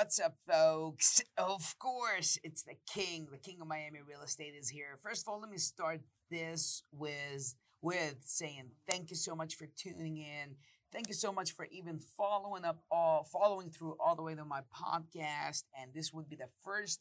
What's up, folks? Of course, it's the king. The king of Miami real estate is here. First of all, let me start this with with saying thank you so much for tuning in. Thank you so much for even following up all following through all the way to my podcast. And this would be the first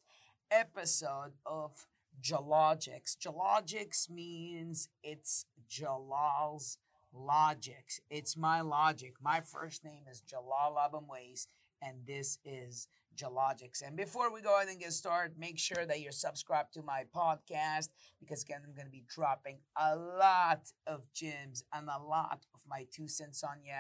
episode of Jalogics. Jalogics means it's Jalal's logics. It's my logic. My first name is Jalal Abamwais and this is Jalogics. And before we go ahead and get started, make sure that you're subscribed to my podcast because again, I'm going to be dropping a lot of gems and a lot of my two cents on you.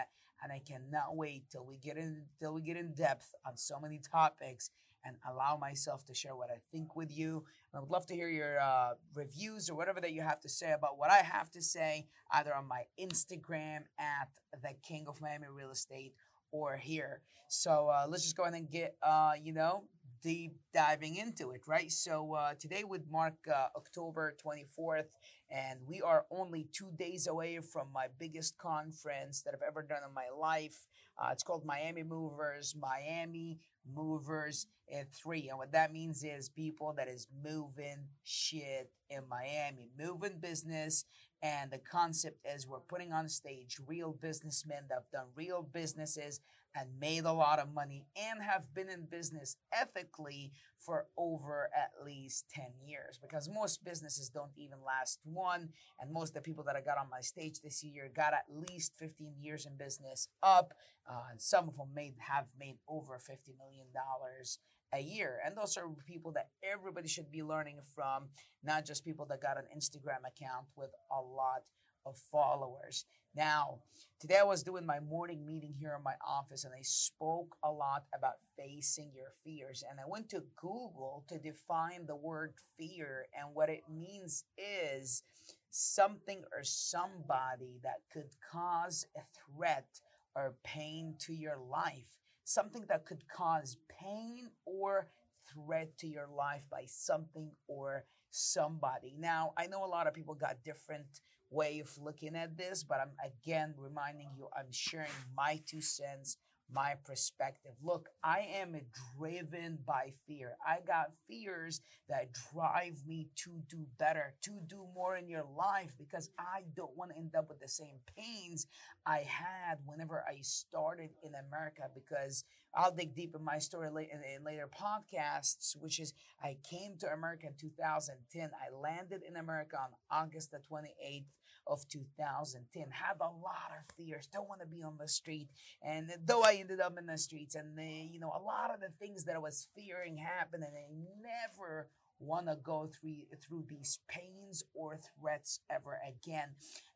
And I cannot wait till we get in till we get in depth on so many topics and allow myself to share what I think with you. And I would love to hear your uh, reviews or whatever that you have to say about what I have to say, either on my Instagram at the King of Miami Real Estate or here. So uh, let's just go ahead and get, uh, you know, deep diving into it, right? So uh, today would mark uh, October 24th, and we are only two days away from my biggest conference that I've ever done in my life. Uh, it's called Miami Movers, Miami Movers and three. And what that means is people that is moving shit in Miami, moving business and the concept is we're putting on stage real businessmen that have done real businesses and made a lot of money and have been in business ethically for over at least 10 years because most businesses don't even last one and most of the people that i got on my stage this year got at least 15 years in business up uh, and some of them made have made over 50 million dollars a year. And those are people that everybody should be learning from, not just people that got an Instagram account with a lot of followers. Now, today I was doing my morning meeting here in my office and I spoke a lot about facing your fears. And I went to Google to define the word fear. And what it means is something or somebody that could cause a threat or pain to your life something that could cause pain or threat to your life by something or somebody. Now, I know a lot of people got different way of looking at this, but I'm again reminding you I'm sharing my two cents my perspective. Look, I am driven by fear. I got fears that drive me to do better, to do more in your life because I don't want to end up with the same pains I had whenever I started in America. Because I'll dig deep in my story in, later podcasts, which is I came to America in 2010. I landed in America on August the 28th of 2010. Had a lot of fears. Don't want to be on the street. And though I ended up in the streets, and the, you know, a lot of the things that I was fearing happened, and I never want to go through through these pains or threats ever again.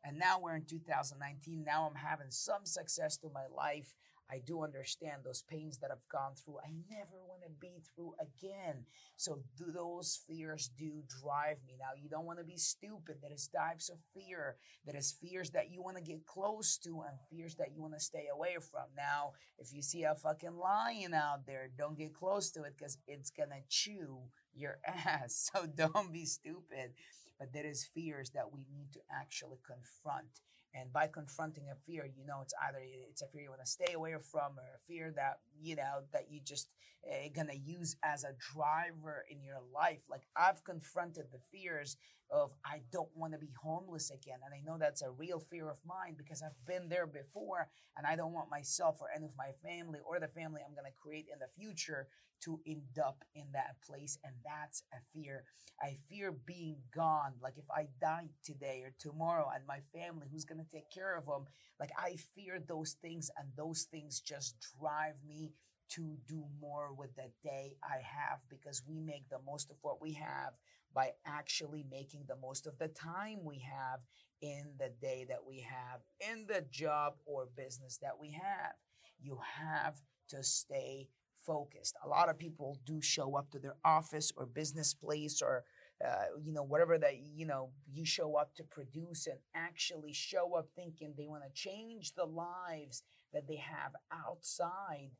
And now we're in 2019. Now I'm having some success to my life. I do understand those pains that I've gone through. I never want to be through again. So those fears do drive me. Now you don't want to be stupid. There is types of fear. There is fears that you want to get close to and fears that you want to stay away from. Now, if you see a fucking lion out there, don't get close to it because it's gonna chew your ass. So don't be stupid. But there is fears that we need to actually confront and by confronting a fear, you know, it's either it's a fear you want to stay away from, or a fear that you know that you just uh, gonna use as a driver in your life. Like I've confronted the fears of I don't want to be homeless again, and I know that's a real fear of mine because I've been there before, and I don't want myself or any of my family or the family I'm gonna create in the future to end up in that place. And that's a fear. I fear being gone. Like if I die today or tomorrow and my family, who's going to take care of them? Like I fear those things and those things just drive me to do more with the day I have because we make the most of what we have by actually making the most of the time we have in the day that we have, in the job or business that we have. You have to stay focused. A lot of people do show up to their office or business place or uh, you know whatever that you know you show up to produce and actually show up thinking they want to change the lives that they have outside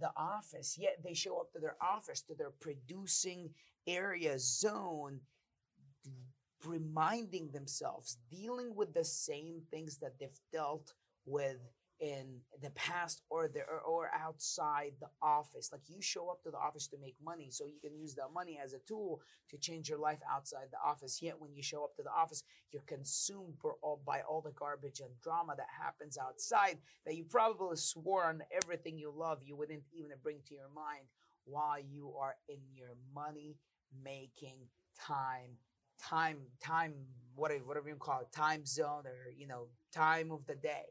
the office yet they show up to their office to their producing area zone reminding themselves dealing with the same things that they've dealt with in the past or the or, outside the office. Like you show up to the office to make money so you can use that money as a tool to change your life outside the office. Yet when you show up to the office you're consumed all, by all the garbage and drama that happens outside that you probably swore on everything you love you wouldn't even bring to your mind while you are in your money making time time time whatever whatever you call it time zone or you know time of the day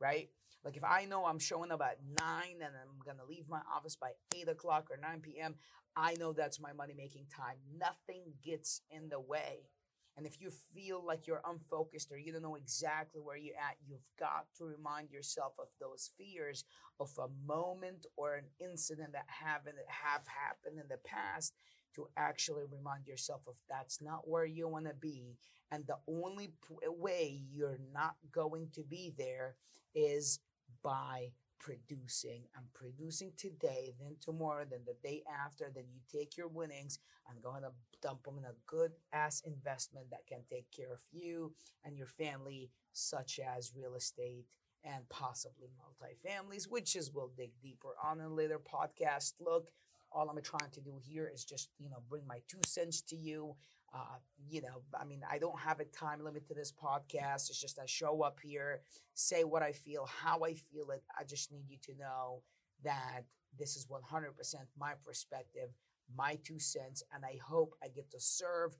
right like if I know I'm showing up at nine and I'm gonna leave my office by eight o'clock or 9 p.m., I know that's my money making time. Nothing gets in the way. And if you feel like you're unfocused or you don't know exactly where you're at, you've got to remind yourself of those fears of a moment or an incident that haven't have happened in the past to actually remind yourself of that's not where you want to be and the only p- way you're not going to be there is by producing. I'm producing today, then tomorrow, then the day after. Then you take your winnings and go and dump them in a good ass investment that can take care of you and your family, such as real estate and possibly multifamilies, which is we'll dig deeper on in a later podcast. Look, all I'm trying to do here is just you know bring my two cents to you uh, you know, I mean, I don't have a time limit to this podcast. It's just I show up here, say what I feel, how I feel it. I just need you to know that this is 100% my perspective, my two cents, and I hope I get to serve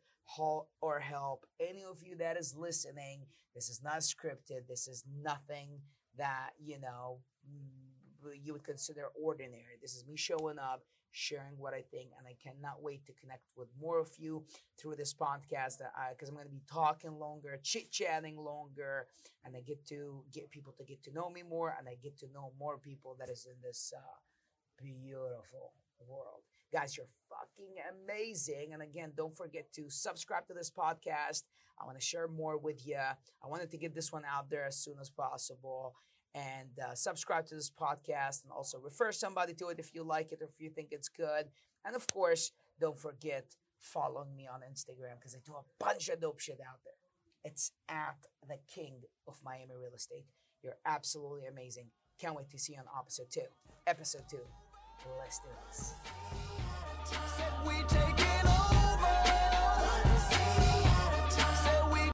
or help any of you that is listening. This is not scripted. This is nothing that, you know, you would consider ordinary. This is me showing up sharing what I think. And I cannot wait to connect with more of you through this podcast because I'm going to be talking longer, chit chatting longer, and I get to get people to get to know me more, and I get to know more people that is in this uh, beautiful world. Guys, you're fucking amazing. And again, don't forget to subscribe to this podcast. I want to share more with you. I wanted to get this one out there as soon as possible and uh, subscribe to this podcast and also refer somebody to it if you like it or if you think it's good. And of course, don't forget following me on Instagram because I do a bunch of dope shit out there. It's at the king of Miami real estate. You're absolutely amazing. Can't wait to see you on episode two. Episode two. Let's do this.